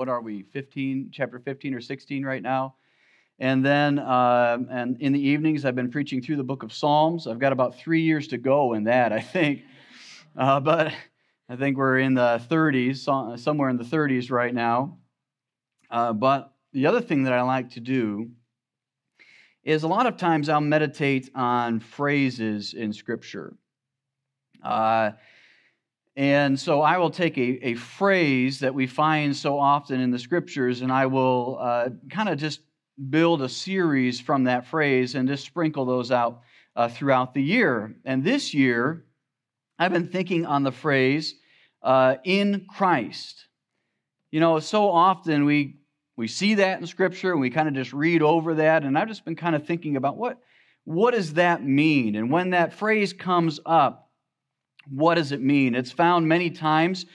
what are we, 15, chapter 15 or 16 right now? And then, uh, and in the evenings, I've been preaching through the book of Psalms. I've got about three years to go in that, I think. Uh, but I think we're in the 30s, somewhere in the 30s right now. Uh, but the other thing that I like to do is a lot of times I'll meditate on phrases in Scripture. And so I will take a, a phrase that we find so often in the Scriptures and I will uh, kind of just build a series from that phrase and just sprinkle those out uh, throughout the year. And this year, I've been thinking on the phrase, uh, in Christ. You know, so often we we see that in Scripture and we kind of just read over that. And I've just been kind of thinking about what, what does that mean? And when that phrase comes up, what does it mean? It's found many times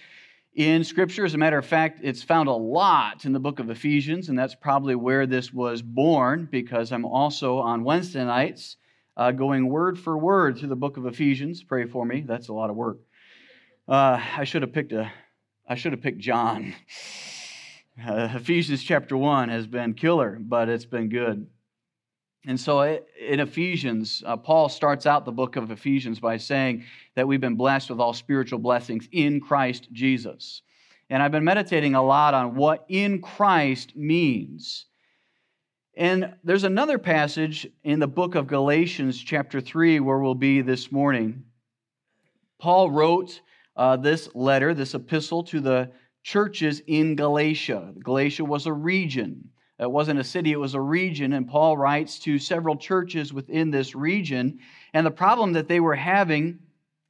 in Scripture. As a matter of fact, it's found a lot in the book of Ephesians, and that's probably where this was born because I'm also on Wednesday nights uh, going word for word through the book of Ephesians. Pray for me. That's a lot of work. Uh, I should have picked a. I should have picked John. Uh, Ephesians chapter 1 has been killer, but it's been good. And so in Ephesians, uh, Paul starts out the book of Ephesians by saying that we've been blessed with all spiritual blessings in Christ Jesus. And I've been meditating a lot on what in Christ means. And there's another passage in the book of Galatians, chapter 3, where we'll be this morning. Paul wrote uh, this letter, this epistle to the churches in Galatia. Galatia was a region. It wasn't a city, it was a region. And Paul writes to several churches within this region. And the problem that they were having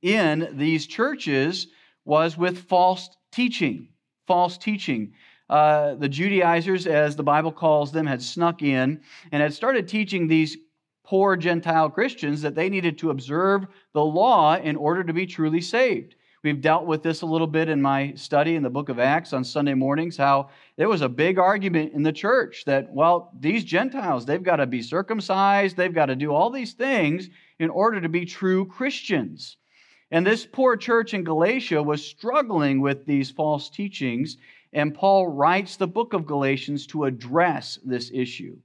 in these churches was with false teaching. False teaching. Uh, the Judaizers, as the Bible calls them, had snuck in and had started teaching these poor Gentile Christians that they needed to observe the law in order to be truly saved. We've dealt with this a little bit in my study in the book of Acts on Sunday mornings, how there was a big argument in the church that, well, these Gentiles, they've got to be circumcised, they've got to do all these things in order to be true Christians. And this poor church in Galatia was struggling with these false teachings, and Paul writes the book of Galatians to address this issue.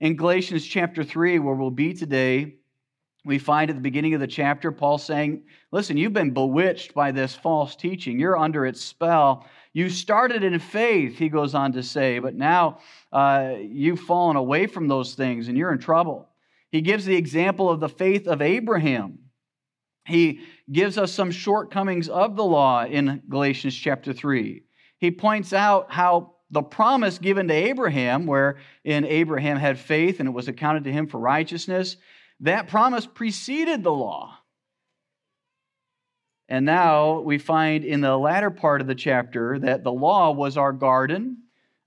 In Galatians chapter 3, where we'll be today, we find at the beginning of the chapter Paul saying, Listen, you've been bewitched by this false teaching. You're under its spell. You started in faith, he goes on to say, but now uh, you've fallen away from those things and you're in trouble. He gives the example of the faith of Abraham. He gives us some shortcomings of the law in Galatians chapter 3. He points out how the promise given to Abraham, where in Abraham had faith and it was accounted to him for righteousness, that promise preceded the law. And now we find in the latter part of the chapter that the law was our garden,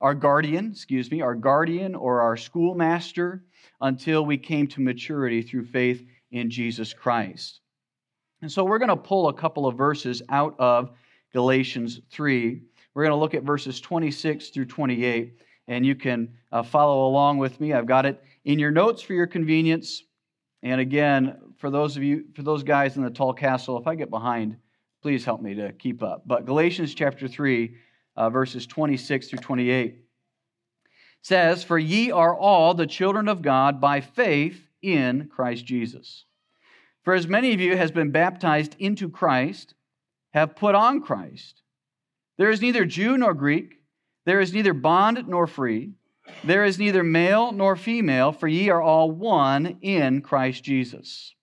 our guardian, excuse me, our guardian or our schoolmaster until we came to maturity through faith in Jesus Christ. And so we're going to pull a couple of verses out of Galatians 3. We're going to look at verses 26 through 28, and you can uh, follow along with me. I've got it in your notes for your convenience. And again, for those of you, for those guys in the tall castle, if I get behind, please help me to keep up. But Galatians chapter 3, uh, verses 26 through 28 says, For ye are all the children of God by faith in Christ Jesus. For as many of you has been baptized into Christ, have put on Christ. There is neither Jew nor Greek, there is neither bond nor free there is neither male nor female, for ye are all one in Christ Jesus.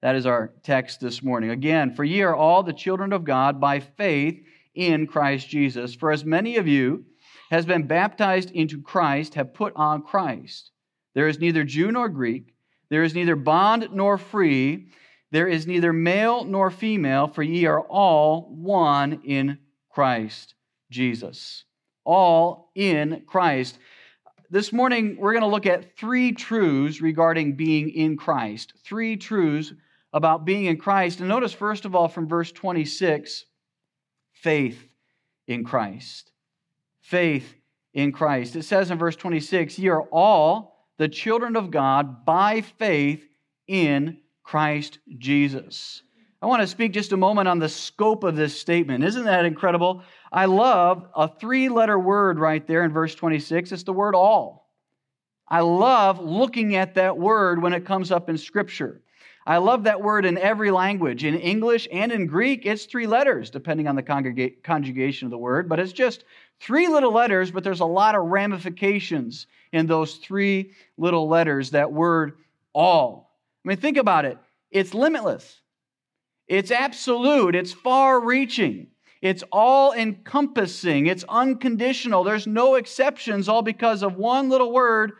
That is our text this morning. Again, for ye are all the children of God by faith in Christ Jesus. For as many of you has been baptized into Christ have put on Christ. There is neither Jew nor Greek, there is neither bond nor free, there is neither male nor female, for ye are all one in Christ Jesus all in Christ. This morning, we're going to look at three truths regarding being in Christ. Three truths about being in Christ. And notice, first of all, from verse 26, faith in Christ. Faith in Christ. It says in verse 26, Ye are all the children of God by faith in Christ Jesus. I want to speak just a moment on the scope of this statement. Isn't that incredible? I love a three letter word right there in verse 26. It's the word all. I love looking at that word when it comes up in Scripture. I love that word in every language. In English and in Greek, it's three letters, depending on the conjugation of the word, but it's just three little letters, but there's a lot of ramifications in those three little letters, that word all. I mean, think about it. It's limitless, it's absolute, it's far reaching, it's all encompassing, it's unconditional. There's no exceptions, all because of one little word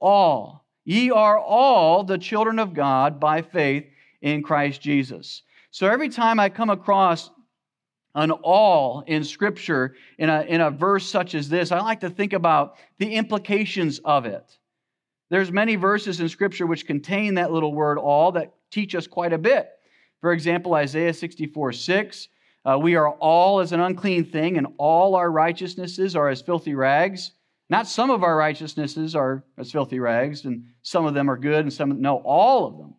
all. Ye are all the children of God by faith in Christ Jesus. So every time I come across an all in Scripture, in a, in a verse such as this, I like to think about the implications of it. There's many verses in Scripture which contain that little word all that teach us quite a bit. For example, Isaiah 64 6. Uh, we are all as an unclean thing, and all our righteousnesses are as filthy rags. Not some of our righteousnesses are as filthy rags, and some of them are good, and some, no, all of them.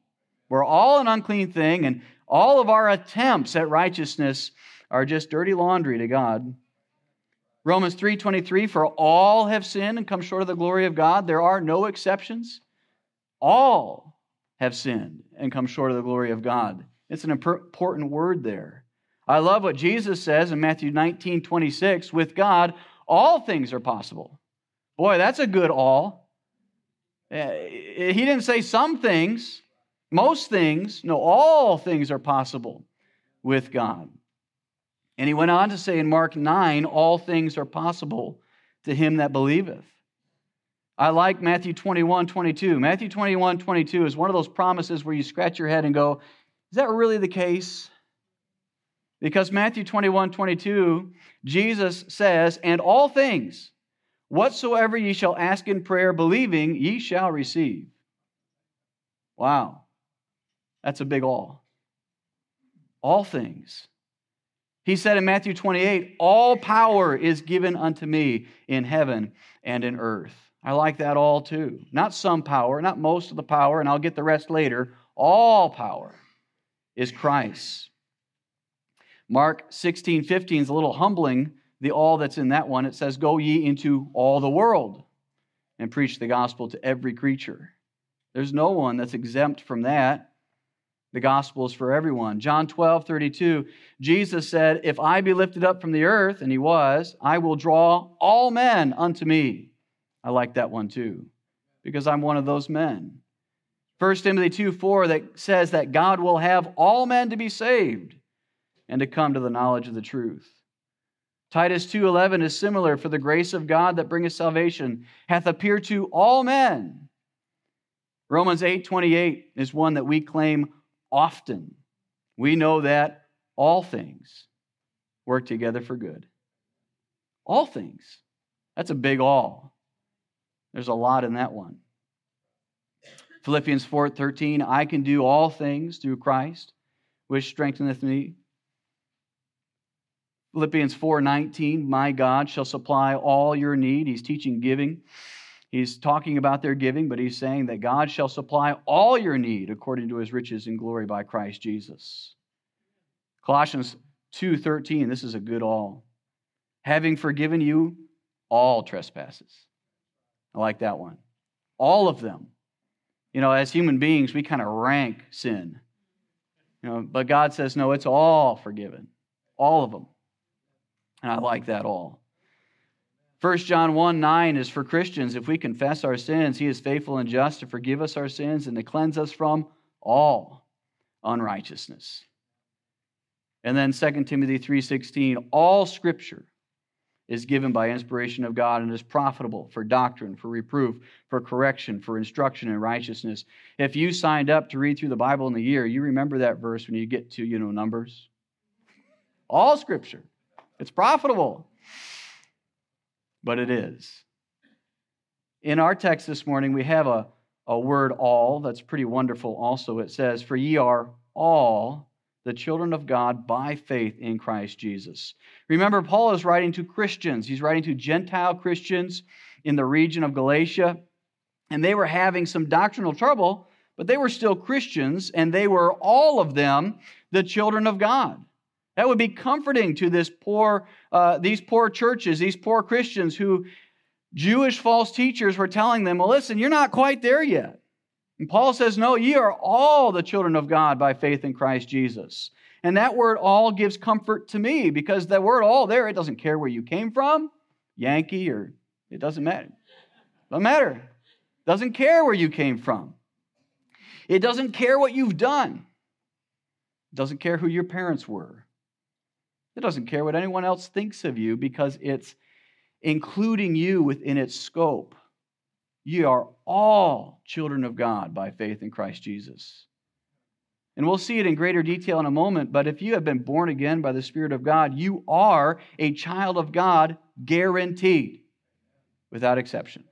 We're all an unclean thing, and all of our attempts at righteousness are just dirty laundry to God. Romans 3:23 for all have sinned and come short of the glory of God. There are no exceptions. All have sinned and come short of the glory of God. It's an important word there. I love what Jesus says in Matthew 19:26, with God all things are possible. Boy, that's a good all. Eh, he didn't say some things, most things. No, all things are possible with God. And he went on to say in Mark 9, all things are possible to him that believeth. I like Matthew 21, 22. Matthew 21, 22 is one of those promises where you scratch your head and go, is that really the case? Because Matthew 21, 22, Jesus says, and all things, Whatsoever ye shall ask in prayer, believing, ye shall receive. Wow. That's a big all. All things. He said in Matthew 28, All power is given unto me in heaven and in earth. I like that all too. Not some power, not most of the power, and I'll get the rest later. All power is Christ. Mark 16, 15 is a little humbling the all that's in that one, it says, Go ye into all the world and preach the gospel to every creature. There's no one that's exempt from that. The gospel is for everyone. John 12, 32, Jesus said, If I be lifted up from the earth, and he was, I will draw all men unto me. I like that one too, because I'm one of those men. 1 Timothy 2, 4, that says that God will have all men to be saved and to come to the knowledge of the truth. Titus 2:11 is similar for the grace of God that bringeth salvation hath appeared to all men. Romans 8:28 is one that we claim often. We know that all things work together for good. All things. That's a big all. There's a lot in that one. Philippians 4:13 I can do all things through Christ which strengtheneth me. Philippians 4:19, "My God shall supply all your need." He's teaching giving. He's talking about their giving, but he's saying that God shall supply all your need according to his riches and glory by Christ Jesus. Colossians 2:13, this is a good all. Having forgiven you all trespasses. I like that one. All of them. You know, as human beings, we kind of rank sin. You know, but God says, no, it's all forgiven. All of them. And I like that all. 1 John 1 9 is for Christians. If we confess our sins, he is faithful and just to forgive us our sins and to cleanse us from all unrighteousness. And then 2 Timothy 3:16, all scripture is given by inspiration of God and is profitable for doctrine, for reproof, for correction, for instruction in righteousness. If you signed up to read through the Bible in a year, you remember that verse when you get to, you know, Numbers. All scripture it's profitable. But it is. In our text this morning, we have a, a word all that's pretty wonderful also. It says, For ye are all the children of God by faith in Christ Jesus. Remember, Paul is writing to Christians, he's writing to Gentile Christians in the region of Galatia, and they were having some doctrinal trouble but they were still Christians, and they were all of them the children of God. That would be comforting to this poor, uh, these poor churches, these poor Christians who Jewish false teachers were telling them, well, listen, you're not quite there yet. And Paul says, no, ye are all the children of God by faith in Christ Jesus. And that word all gives comfort to me because the word all there, it doesn't care where you came from, Yankee, or it doesn't matter. Doesn't matter. Doesn't care where you came from. It doesn't care what you've done. It doesn't care who your parents were. It doesn't care what anyone else thinks of you because it's including you within its scope. You are all children of God by faith in Christ Jesus. And we'll see it in greater detail in a moment, but if you have been born again by the Spirit of God, you are a child of God guaranteed, without exception.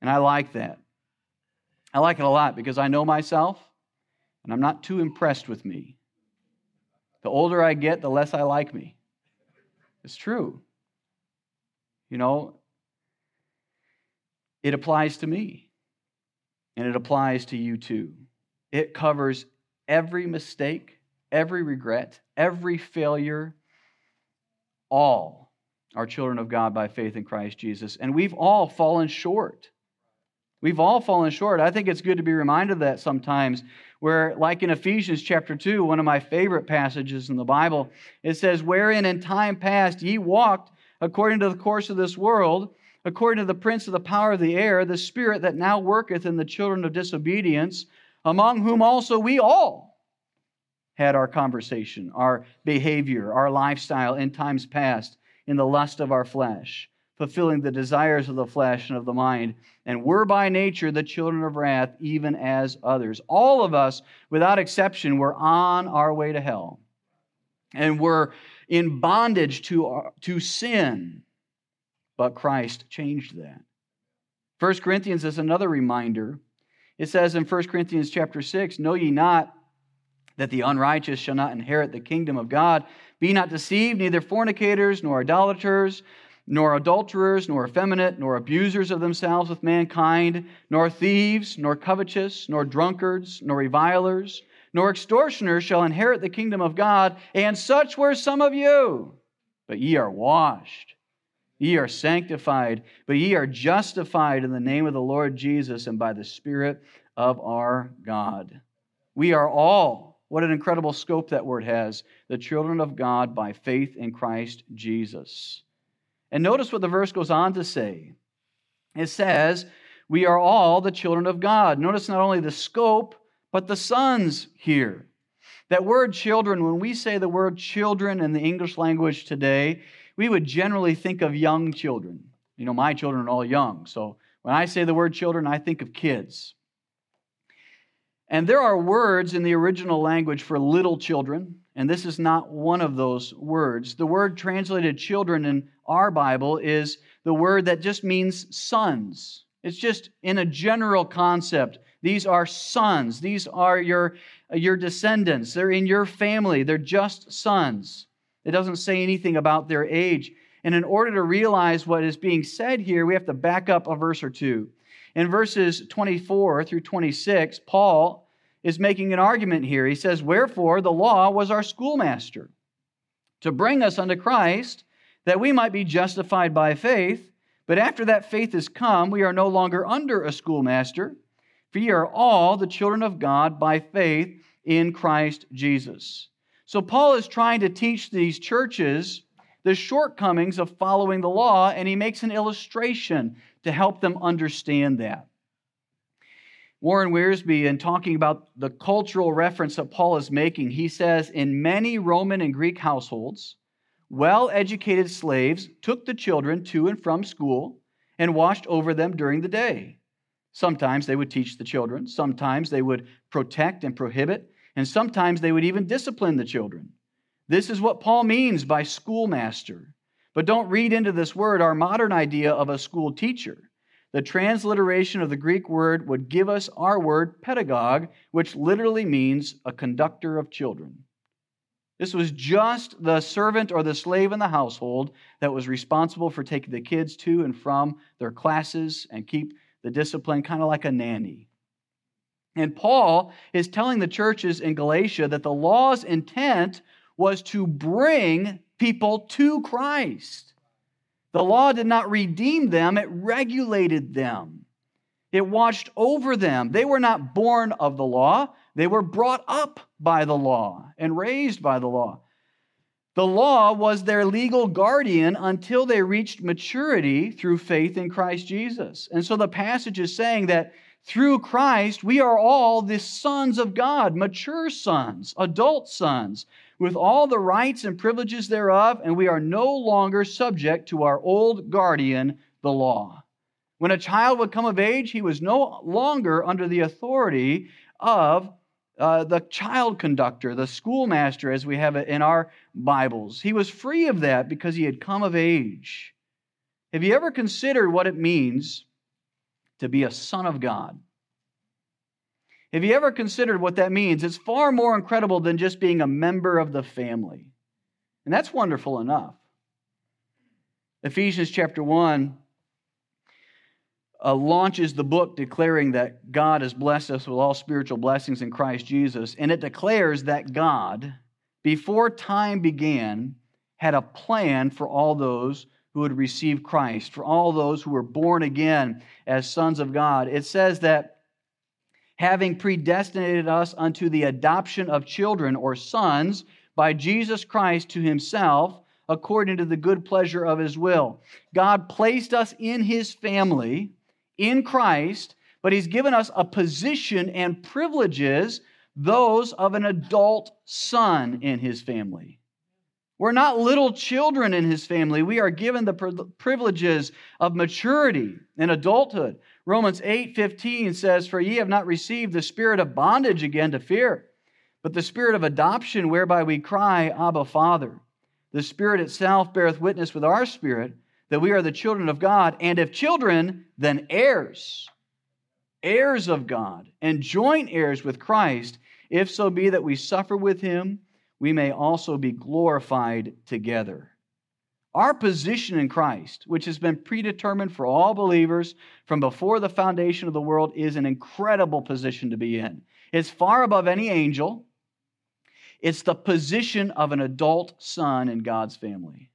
And I like that. I like it a lot because I know myself and I'm not too impressed with me. The older I get, the less I like me. It's true. You know, it applies to me, and it applies to you too. It covers every mistake, every regret, every failure. All are children of God by faith in Christ Jesus, and we've all fallen short. We've all fallen short. I think it's good to be reminded of that sometimes where, like in Ephesians chapter 2, one of my favorite passages in the Bible, it says, Wherein in time past ye walked according to the course of this world, according to the prince of the power of the air, the spirit that now worketh in the children of disobedience, among whom also we all had our conversation, our behavior, our lifestyle in times past, in the lust of our flesh fulfilling the desires of the flesh and of the mind, and were by nature the children of wrath, even as others. All of us, without exception, were on our way to hell and were in bondage to, uh, to sin, but Christ changed that. 1 Corinthians is another reminder. It says in 1 Corinthians chapter 6, Know ye not that the unrighteous shall not inherit the kingdom of God? Be not deceived, neither fornicators, nor idolaters, nor adulterers, nor effeminate, nor abusers of themselves with mankind, nor thieves, nor covetous, nor drunkards, nor revilers, nor extortioners shall inherit the kingdom of God. And such were some of you. But ye are washed, ye are sanctified, but ye are justified in the name of the Lord Jesus and by the Spirit of our God. We are all, what an incredible scope that word has, the children of God by faith in Christ Jesus. And notice what the verse goes on to say. It says, We are all the children of God. Notice not only the scope, but the sons here. That word children, when we say the word children in the English language today, we would generally think of young children. You know, my children are all young. So when I say the word children, I think of kids. And there are words in the original language for little children, and this is not one of those words. The word translated children in our Bible is the word that just means sons. It's just in a general concept. These are sons. These are your, your descendants. They're in your family. They're just sons. It doesn't say anything about their age. And in order to realize what is being said here, we have to back up a verse or two. In verses 24 through 26, Paul is making an argument here. He says, Wherefore the law was our schoolmaster to bring us unto Christ that we might be justified by faith. But after that faith is come, we are no longer under a schoolmaster, for ye are all the children of God by faith in Christ Jesus. So Paul is trying to teach these churches the shortcomings of following the law, and he makes an illustration to help them understand that. Warren Wiersbe, in talking about the cultural reference that Paul is making, he says, In many Roman and Greek households, well educated slaves took the children to and from school and watched over them during the day. Sometimes they would teach the children, sometimes they would protect and prohibit, and sometimes they would even discipline the children. This is what Paul means by schoolmaster. But don't read into this word our modern idea of a school teacher. The transliteration of the Greek word would give us our word pedagogue, which literally means a conductor of children. This was just the servant or the slave in the household that was responsible for taking the kids to and from their classes and keep the discipline, kind of like a nanny. And Paul is telling the churches in Galatia that the law's intent was to bring people to Christ. The law did not redeem them, it regulated them. It watched over them. They were not born of the law, they were brought up by the law and raised by the law. The law was their legal guardian until they reached maturity through faith in Christ Jesus. And so the passage is saying that through Christ, we are all the sons of God, mature sons, adult sons, with all the rights and privileges thereof, and we are no longer subject to our old guardian, the law. When a child would come of age, he was no longer under the authority of uh, the child conductor, the schoolmaster, as we have it in our Bibles. He was free of that because he had come of age. Have you ever considered what it means to be a son of God? Have you ever considered what that means? It's far more incredible than just being a member of the family. And that's wonderful enough. Ephesians chapter 1 uh, launches the book declaring that God has blessed us with all spiritual blessings in Christ Jesus. And it declares that God, before time began, had a plan for all those who would receive Christ, for all those who were born again as sons of God. It says that having predestinated us unto the adoption of children or sons by Jesus Christ to himself, according to the good pleasure of his will. God placed us in his family in Christ, but He's given us a position and privileges, those of an adult son in His family. We're not little children in His family. We are given the privileges of maturity and adulthood. Romans 8 15 says, For ye have not received the spirit of bondage again to fear, but the spirit of adoption, whereby we cry, Abba, Father. The Spirit itself beareth witness with our spirit that we are the children of God, and if children, then heirs, heirs of God, and joint heirs with Christ, if so be that we suffer with him, we may also be glorified together. Our position in Christ, which has been predetermined for all believers from before the foundation of the world, is an incredible position to be in. It's far above any angel. It's the position of an adult son in God's family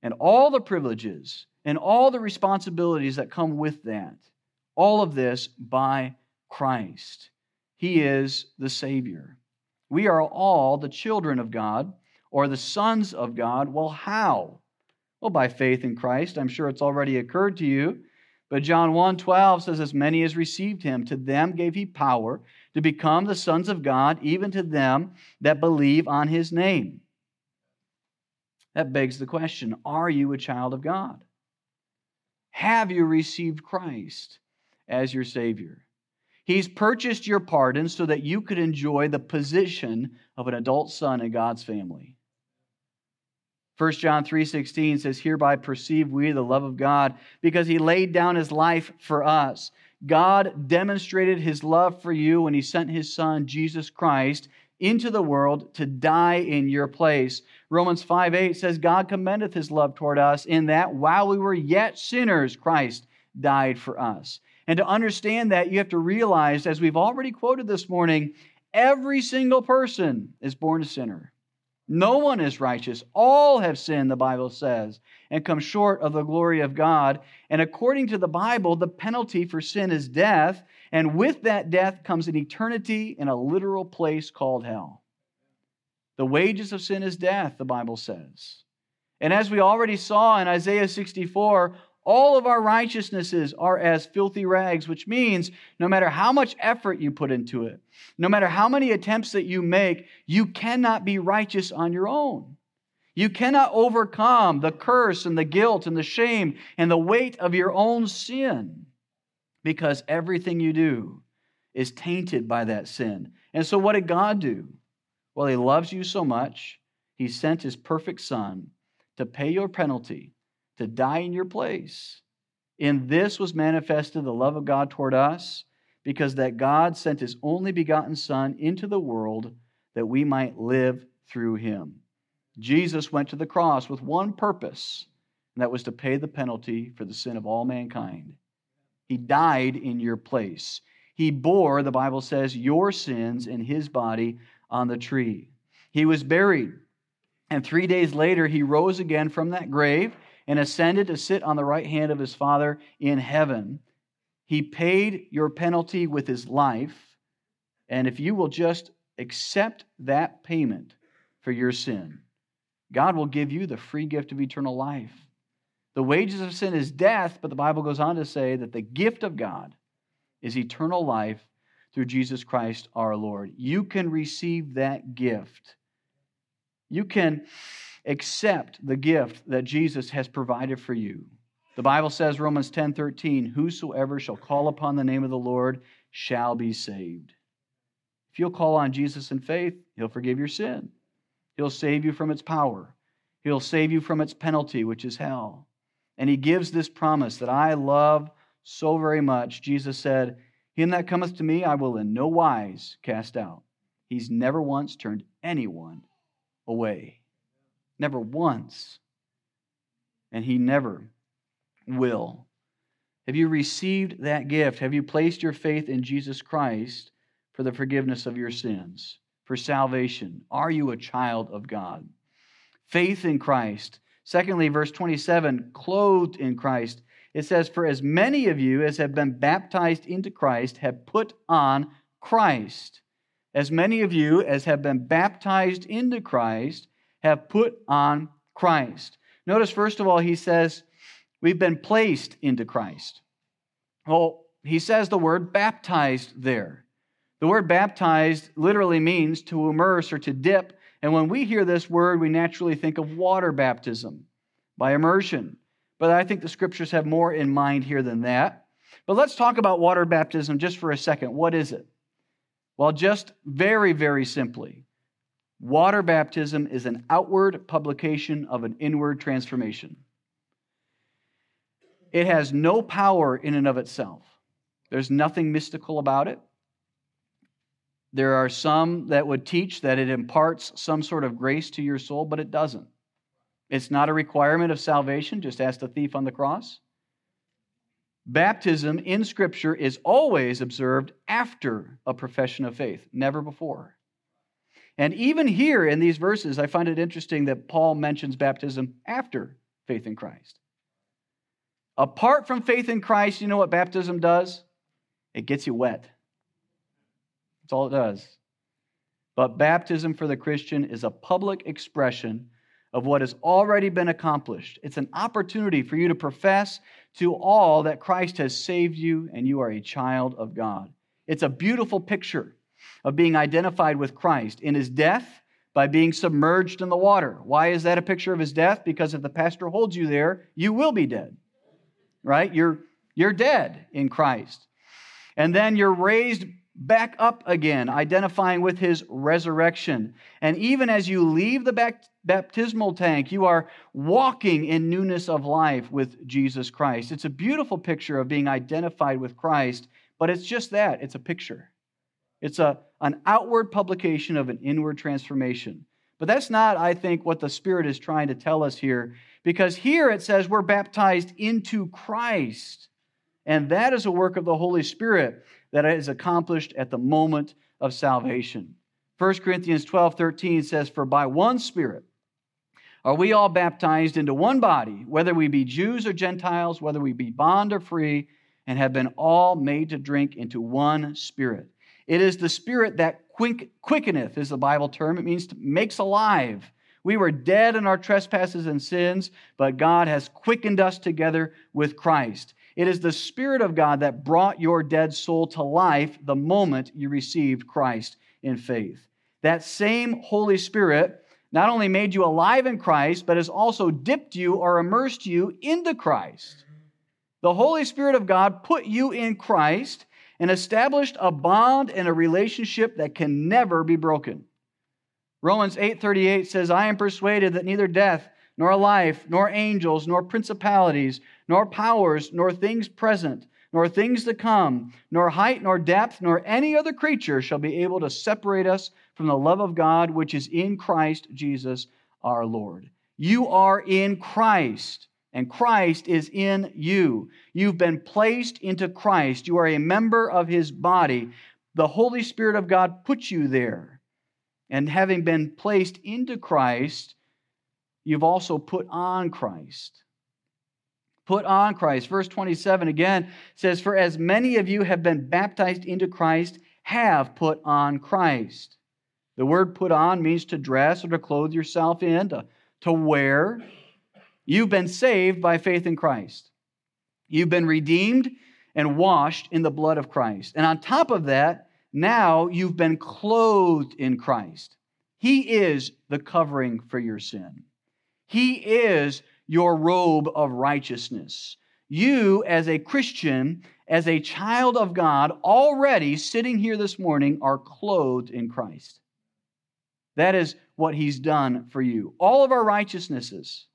and all the privileges and all the responsibilities that come with that. All of this by Christ. He is the Savior. We are all the children of God or the sons of God. Well, how? Well, by faith in Christ. I'm sure it's already occurred to you. But John 1 12 says, As many as received him, to them gave he power to become the sons of God, even to them that believe on his name that begs the question Are you a child of God? Have you received Christ as your Savior? He's purchased your pardon so that you could enjoy the position of an adult son in God's family. 1 John 3:16 says hereby perceive we the love of God because he laid down his life for us. God demonstrated his love for you when he sent his son Jesus Christ into the world to die in your place. Romans 5 8 says, God commendeth his love toward us in that while we were yet sinners, Christ died for us. And to understand that, you have to realize, as we've already quoted this morning, every single person is born a sinner. No one is righteous. All have sinned, the Bible says, and come short of the glory of God. And according to the Bible, the penalty for sin is death. And with that death comes an eternity in a literal place called hell. The wages of sin is death, the Bible says. And as we already saw in Isaiah 64, all of our righteousnesses are as filthy rags, which means no matter how much effort you put into it, no matter how many attempts that you make, you cannot be righteous on your own. You cannot overcome the curse and the guilt and the shame and the weight of your own sin because everything you do is tainted by that sin. And so, what did God do? Well, He loves you so much, He sent His perfect Son to pay your penalty to die in your place. In this was manifested the love of God toward us, because that God sent his only begotten Son into the world that we might live through him. Jesus went to the cross with one purpose, and that was to pay the penalty for the sin of all mankind. He died in your place. He bore, the Bible says, your sins in his body on the tree. He was buried. And three days later, he rose again from that grave and ascended to sit on the right hand of his Father in heaven. He paid your penalty with his life. And if you will just accept that payment for your sin, God will give you the free gift of eternal life. The wages of sin is death, but the Bible goes on to say that the gift of God is eternal life through Jesus Christ our Lord. You can receive that gift. You can accept the gift that Jesus has provided for you. The Bible says, Romans 10 13, whosoever shall call upon the name of the Lord shall be saved. If you'll call on Jesus in faith, he'll forgive your sin. He'll save you from its power. He'll save you from its penalty, which is hell. And he gives this promise that I love so very much. Jesus said, Him that cometh to me, I will in no wise cast out. He's never once turned anyone away. Never once. And he never will. Have you received that gift? Have you placed your faith in Jesus Christ for the forgiveness of your sins, for salvation? Are you a child of God? Faith in Christ. Secondly, verse 27 clothed in Christ. It says, For as many of you as have been baptized into Christ have put on Christ. As many of you as have been baptized into Christ have put on Christ. Notice, first of all, he says, We've been placed into Christ. Well, he says the word baptized there. The word baptized literally means to immerse or to dip. And when we hear this word, we naturally think of water baptism by immersion. But I think the scriptures have more in mind here than that. But let's talk about water baptism just for a second. What is it? Well, just very, very simply, Water baptism is an outward publication of an inward transformation. It has no power in and of itself. There's nothing mystical about it. There are some that would teach that it imparts some sort of grace to your soul, but it doesn't. It's not a requirement of salvation, just ask the thief on the cross. Baptism in Scripture is always observed after a profession of faith, never before. And even here in these verses, I find it interesting that Paul mentions baptism after faith in Christ. Apart from faith in Christ, you know what baptism does? It gets you wet. That's all it does. But baptism for the Christian is a public expression of what has already been accomplished. It's an opportunity for you to profess to all that Christ has saved you and you are a child of God. It's a beautiful picture of being identified with Christ in his death by being submerged in the water. Why is that a picture of his death? Because if the pastor holds you there, you will be dead. Right? You're you're dead in Christ. And then you're raised back up again, identifying with his resurrection. And even as you leave the baptismal tank, you are walking in newness of life with Jesus Christ. It's a beautiful picture of being identified with Christ, but it's just that it's a picture. It's a, an outward publication of an inward transformation. But that's not, I think, what the Spirit is trying to tell us here, because here it says we're baptized into Christ. And that is a work of the Holy Spirit that is accomplished at the moment of salvation. 1 Corinthians 12 13 says, For by one Spirit are we all baptized into one body, whether we be Jews or Gentiles, whether we be bond or free, and have been all made to drink into one Spirit. It is the Spirit that quickeneth, is the Bible term. It means makes alive. We were dead in our trespasses and sins, but God has quickened us together with Christ. It is the Spirit of God that brought your dead soul to life the moment you received Christ in faith. That same Holy Spirit not only made you alive in Christ, but has also dipped you or immersed you into Christ. The Holy Spirit of God put you in Christ and established a bond and a relationship that can never be broken. Romans 8:38 says, "I am persuaded that neither death, nor life, nor angels, nor principalities, nor powers, nor things present, nor things to come, nor height, nor depth, nor any other creature shall be able to separate us from the love of God which is in Christ Jesus our Lord." You are in Christ, and Christ is in you. You've been placed into Christ. You are a member of his body. The Holy Spirit of God put you there. And having been placed into Christ, you've also put on Christ. Put on Christ. Verse 27 again says, For as many of you have been baptized into Christ, have put on Christ. The word put on means to dress or to clothe yourself in, to, to wear. You've been saved by faith in Christ. You've been redeemed and washed in the blood of Christ. And on top of that, now you've been clothed in Christ. He is the covering for your sin. He is your robe of righteousness. You, as a Christian, as a child of God, already sitting here this morning, are clothed in Christ. That is what He's done for you. All of our righteousnesses,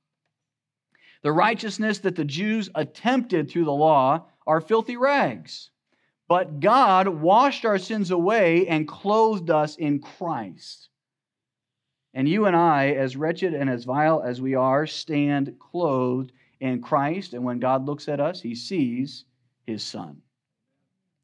the righteousness that the Jews attempted through the law are filthy rags. But God washed our sins away and clothed us in Christ. And you and I, as wretched and as vile as we are, stand clothed in Christ. And when God looks at us, he sees his Son.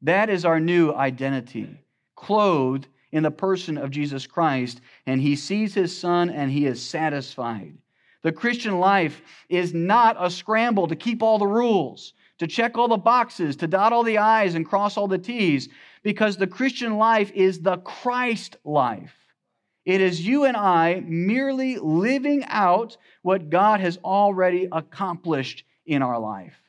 That is our new identity, clothed in the person of Jesus Christ. And he sees his Son and he is satisfied. The Christian life is not a scramble to keep all the rules, to check all the boxes, to dot all the I's and cross all the T's, because the Christian life is the Christ life. It is you and I merely living out what God has already accomplished in our life.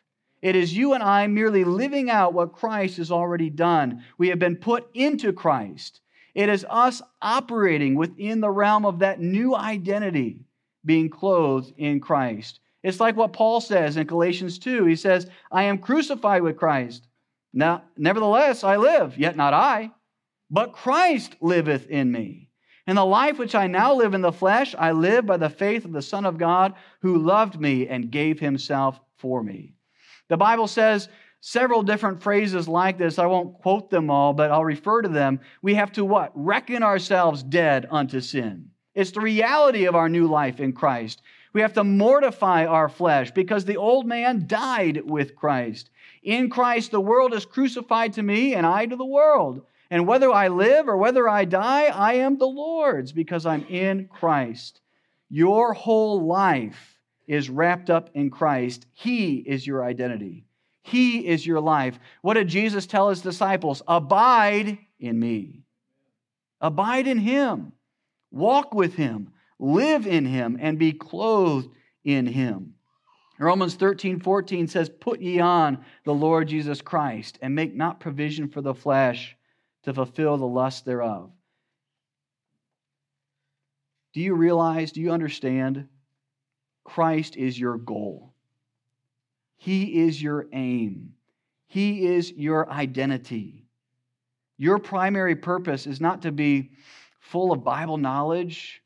It is you and I merely living out what Christ has already done. We have been put into Christ. It is us operating within the realm of that new identity being clothed in Christ. It's like what Paul says in Galatians 2. He says, I am crucified with Christ. Now, nevertheless, I live, yet not I, but Christ liveth in me. And the life which I now live in the flesh, I live by the faith of the Son of God who loved me and gave himself for me. The Bible says several different phrases like this. I won't quote them all, but I'll refer to them. We have to what? Reckon ourselves dead unto sin. It's the reality of our new life in Christ. We have to mortify our flesh because the old man died with Christ. In Christ, the world is crucified to me and I to the world. And whether I live or whether I die, I am the Lord's because I'm in Christ. Your whole life is wrapped up in Christ. He is your identity, He is your life. What did Jesus tell His disciples? Abide in me, abide in Him. Walk with him, live in him, and be clothed in him. Romans 13, 14 says, Put ye on the Lord Jesus Christ, and make not provision for the flesh to fulfill the lust thereof. Do you realize, do you understand? Christ is your goal. He is your aim. He is your identity. Your primary purpose is not to be full of Bible knowledge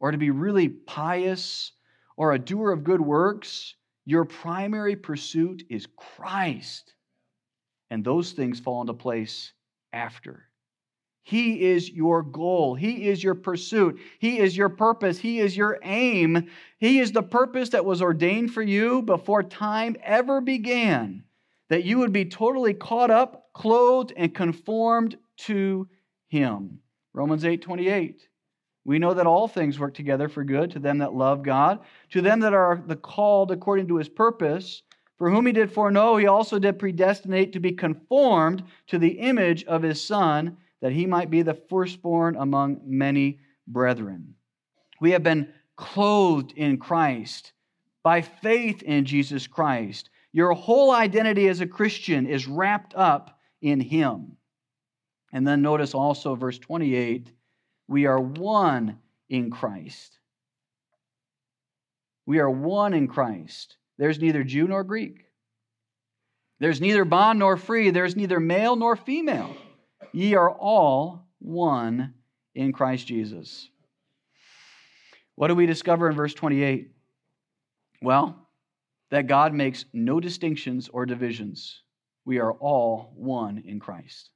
or to be really pious or a doer of good works, your primary pursuit is Christ. And those things fall into place after. He is your goal. He is your pursuit. He is your purpose. He is your aim. He is the purpose that was ordained for you before time ever began, that you would be totally caught up, clothed, and conformed to Him. Romans 8 28. We know that all things work together for good to them that love God, to them that are the called according to his purpose. For whom he did foreknow, he also did predestinate to be conformed to the image of his Son, that he might be the firstborn among many brethren. We have been clothed in Christ by faith in Jesus Christ. Your whole identity as a Christian is wrapped up in him. And then notice also verse 28 we are one in Christ. We are one in Christ. There's neither Jew nor Greek. There's neither bond nor free. There's neither male nor female. Ye are all one in Christ Jesus. What do we discover in verse 28? Well, that God makes no distinctions or divisions. We are all one in Christ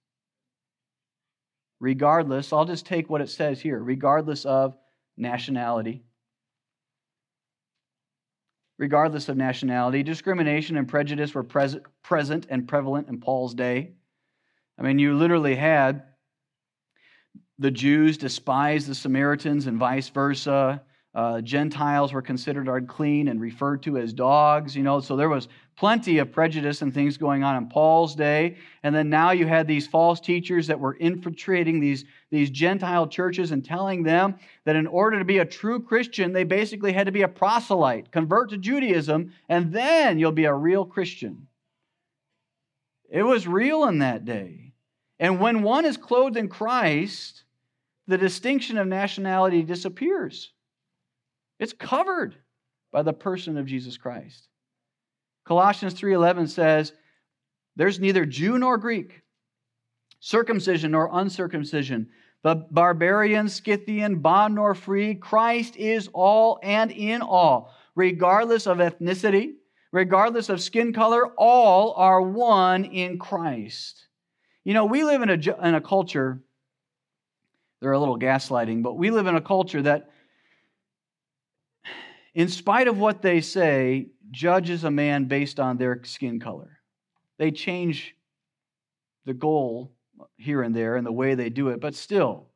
regardless, I'll just take what it says here, regardless of nationality, regardless of nationality. Discrimination and prejudice were pres- present and prevalent in Paul's day. I mean, you literally had the Jews despise the Samaritans and vice versa. Uh, Gentiles were considered unclean and referred to as dogs, you know, so there was plenty of prejudice and things going on in Paul's day. And then now you had these false teachers that were infiltrating these, these Gentile churches and telling them that in order to be a true Christian, they basically had to be a proselyte, convert to Judaism, and then you'll be a real Christian. It was real in that day. And when one is clothed in Christ, the distinction of nationality disappears. It's covered by the person of Jesus Christ. Colossians 3:11 says, "There's neither Jew nor Greek, circumcision nor uncircumcision, the barbarian, Scythian, bond nor free, Christ is all and in all, regardless of ethnicity, regardless of skin color, all are one in Christ." You know, we live in a, in a culture, they're a little gaslighting, but we live in a culture that in spite of what they say, judges a man based on their skin color. They change the goal here and there and the way they do it, but still,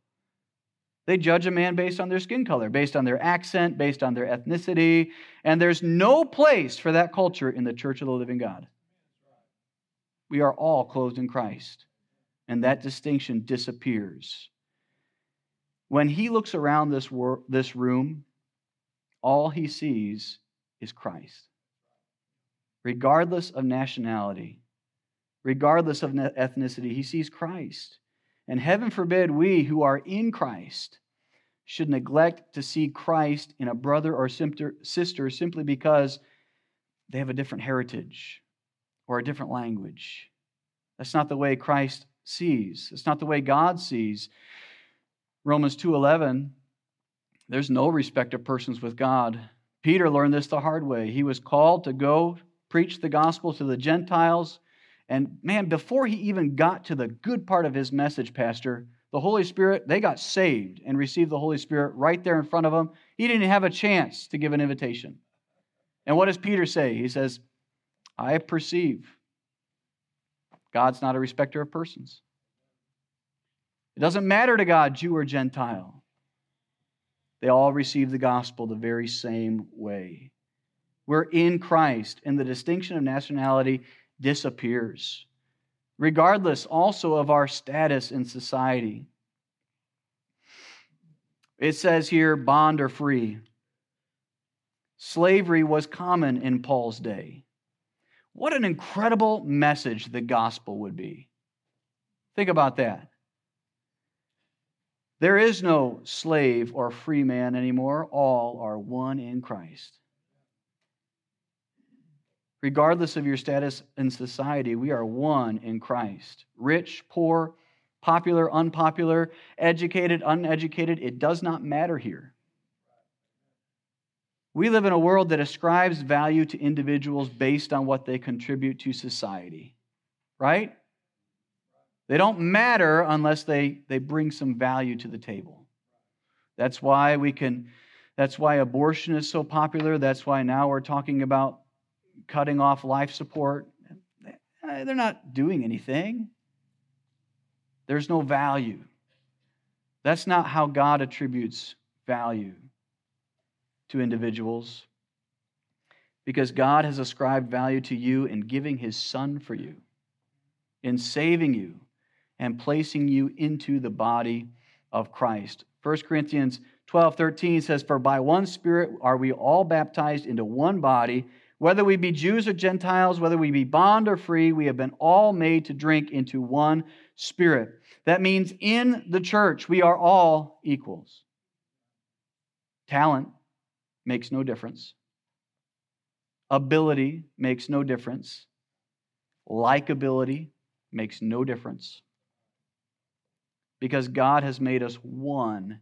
they judge a man based on their skin color, based on their accent, based on their ethnicity, and there's no place for that culture in the church of the living God. We are all clothed in Christ, and that distinction disappears. When he looks around this, wor- this room, all he sees is Christ. Regardless of nationality, regardless of ethnicity, he sees Christ. And heaven forbid we who are in Christ should neglect to see Christ in a brother or sister simply because they have a different heritage or a different language. That's not the way Christ sees. It's not the way God sees. Romans 2:11 there's no respect of persons with God. Peter learned this the hard way. He was called to go preach the gospel to the Gentiles. And man, before he even got to the good part of his message, Pastor, the Holy Spirit, they got saved and received the Holy Spirit right there in front of them. He didn't have a chance to give an invitation. And what does Peter say? He says, I perceive God's not a respecter of persons. It doesn't matter to God, Jew or Gentile. They all receive the gospel the very same way. We're in Christ, and the distinction of nationality disappears, regardless also of our status in society. It says here, bond or free. Slavery was common in Paul's day. What an incredible message the gospel would be. Think about that. There is no slave or free man anymore. All are one in Christ. Regardless of your status in society, we are one in Christ. Rich, poor, popular, unpopular, educated, uneducated, it does not matter here. We live in a world that ascribes value to individuals based on what they contribute to society, right? They don't matter unless they, they bring some value to the table. That's why we can, that's why abortion is so popular. That's why now we're talking about cutting off life support. Eh, they're not doing anything. There's no value. That's not how God attributes value to individuals. Because God has ascribed value to you in giving his son for you, in saving you, and placing you into the body of Christ. 1 Corinthians 12 13 says, For by one Spirit are we all baptized into one body, whether we be Jews or Gentiles, whether we be bond or free, we have been all made to drink into one Spirit. That means in the church, we are all equals. Talent makes no difference, ability makes no difference, likability makes no difference because God has made us one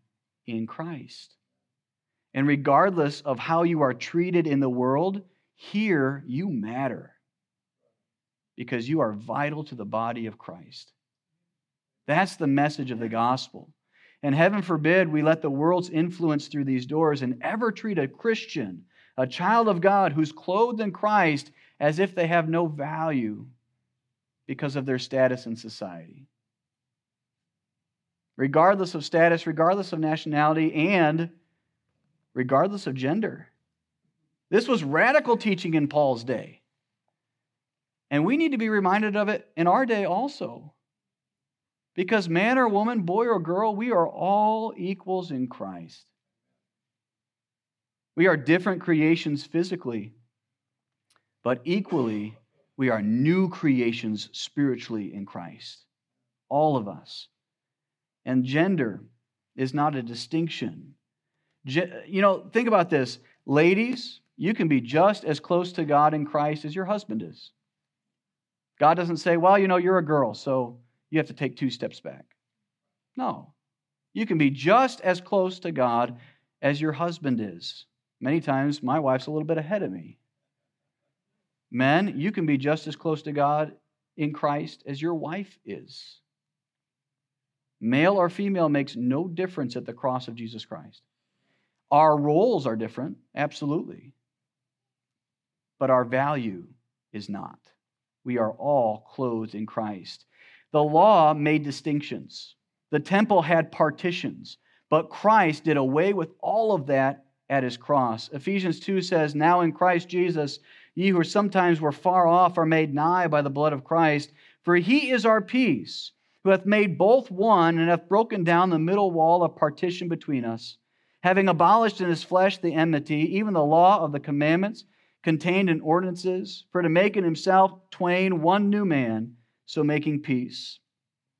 in Christ. And regardless of how you are treated in the world, here you matter because you are vital to the body of Christ. That's the message of the gospel. And heaven forbid we let the world's influence through these doors and ever treat a Christian a child of God who's clothed in Christ as if they have no value because of their status in society. Regardless of status, regardless of nationality, and regardless of gender. This was radical teaching in Paul's day. And we need to be reminded of it in our day also. Because man or woman, boy or girl, we are all equals in Christ. We are different creations physically, but equally, we are new creations spiritually in Christ. All of us. And gender is not a distinction. You know, think about this. Ladies, you can be just as close to God in Christ as your husband is. God doesn't say, well, you know, you're a girl, so you have to take two steps back. No. You can be just as close to God as your husband is. Many times, my wife's a little bit ahead of me. Men, you can be just as close to God in Christ as your wife is. Male or female makes no difference at the cross of Jesus Christ. Our roles are different, absolutely. But our value is not. We are all clothed in Christ. The law made distinctions, the temple had partitions, but Christ did away with all of that at his cross. Ephesians 2 says, Now in Christ Jesus, ye who sometimes were far off are made nigh by the blood of Christ, for he is our peace, who hath made both one, and hath broken down the middle wall of partition between us, having abolished in his flesh the enmity, even the law of the commandments contained in ordinances, for to make in himself twain one new man, so making peace,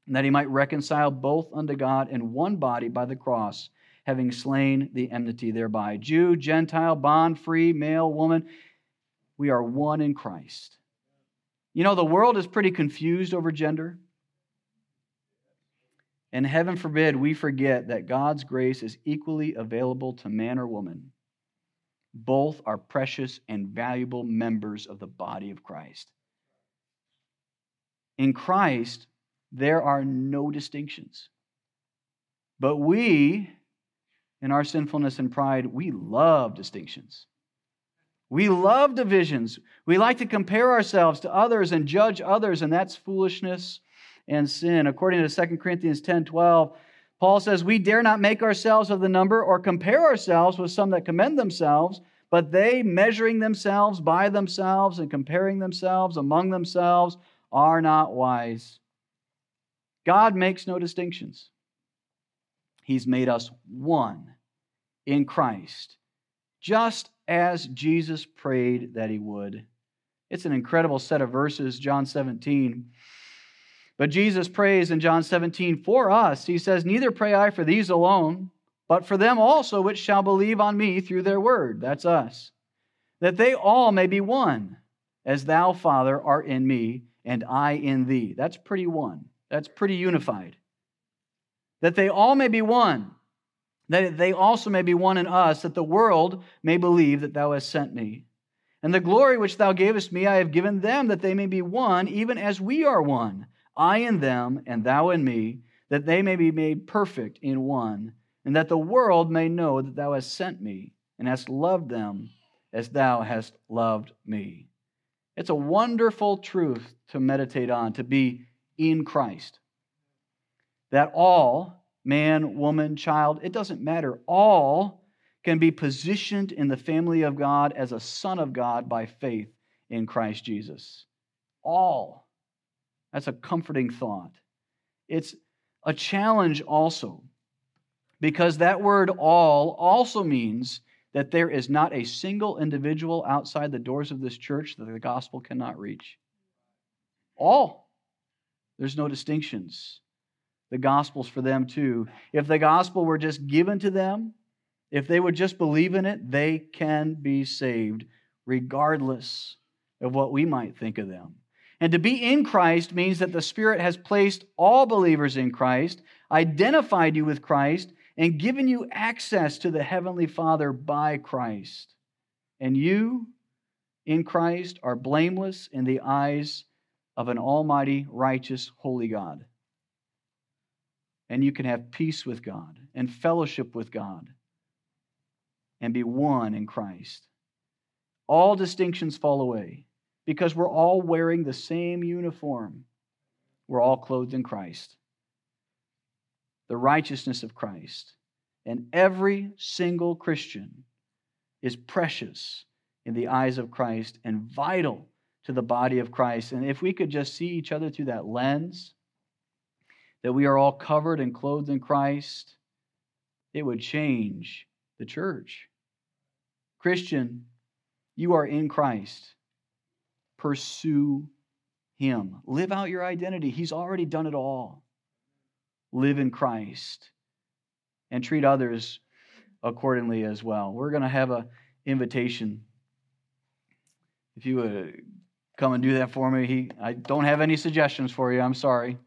and that he might reconcile both unto God in one body by the cross having slain the enmity thereby. Jew, Gentile, bond, free, male, woman, we are one in Christ. You know, the world is pretty confused over gender. And heaven forbid we forget that God's grace is equally available to man or woman. Both are precious and valuable members of the body of Christ. In Christ, there are no distinctions. But we, in our sinfulness and pride, we love distinctions. We love divisions. We like to compare ourselves to others and judge others, and that's foolishness and sin. According to 2 Corinthians 10 12, Paul says, We dare not make ourselves of the number or compare ourselves with some that commend themselves, but they, measuring themselves by themselves and comparing themselves among themselves, are not wise. God makes no distinctions. He's made us one in Christ, just as Jesus prayed that he would. It's an incredible set of verses, John 17. But Jesus prays in John 17 for us. He says, Neither pray I for these alone, but for them also which shall believe on me through their word. That's us. That they all may be one, as thou, Father, art in me, and I in thee. That's pretty one. That's pretty unified that they all may be one, that they also may be one in us, that the world may believe that thou hast sent me. And the glory which thou gavest me I have given them, that they may be one, even as we are one, I in them, and thou in me, that they may be made perfect in one, and that the world may know that thou hast sent me, and hast loved them as thou hast loved me. It's a wonderful truth to meditate on, to be in Christ that all, man, woman, child, it doesn't matter, all can be positioned in the family of God as a son of God by faith in Christ Jesus. All. That's a comforting thought. It's a challenge also, because that word all also means that there is not a single individual outside the doors of this church that the gospel cannot reach. All. There's no distinctions the gospel's for them too. If the gospel were just given to them, if they would just believe in it, they can be saved regardless of what we might think of them. And to be in Christ means that the Spirit has placed all believers in Christ, identified you with Christ, and given you access to the Heavenly Father by Christ. And you, in Christ, are blameless in the eyes of an almighty, righteous, holy God and you can have peace with God and fellowship with God and be one in Christ. all distinctions fall away because we're all wearing the same uniform. We're all clothed in Christ, the righteousness of Christ. And every single Christian is precious in the eyes of Christ and vital to the body of Christ. And if we could just see each other through that lens, that we are all covered and clothed in Christ, it would change the church. Christian, you are in Christ. Pursue Him. Live out your identity. He's already done it all. Live in Christ and treat others accordingly as well. We're going to have an invitation. If you would come and do that for me, he, I don't have any suggestions for you. I'm sorry.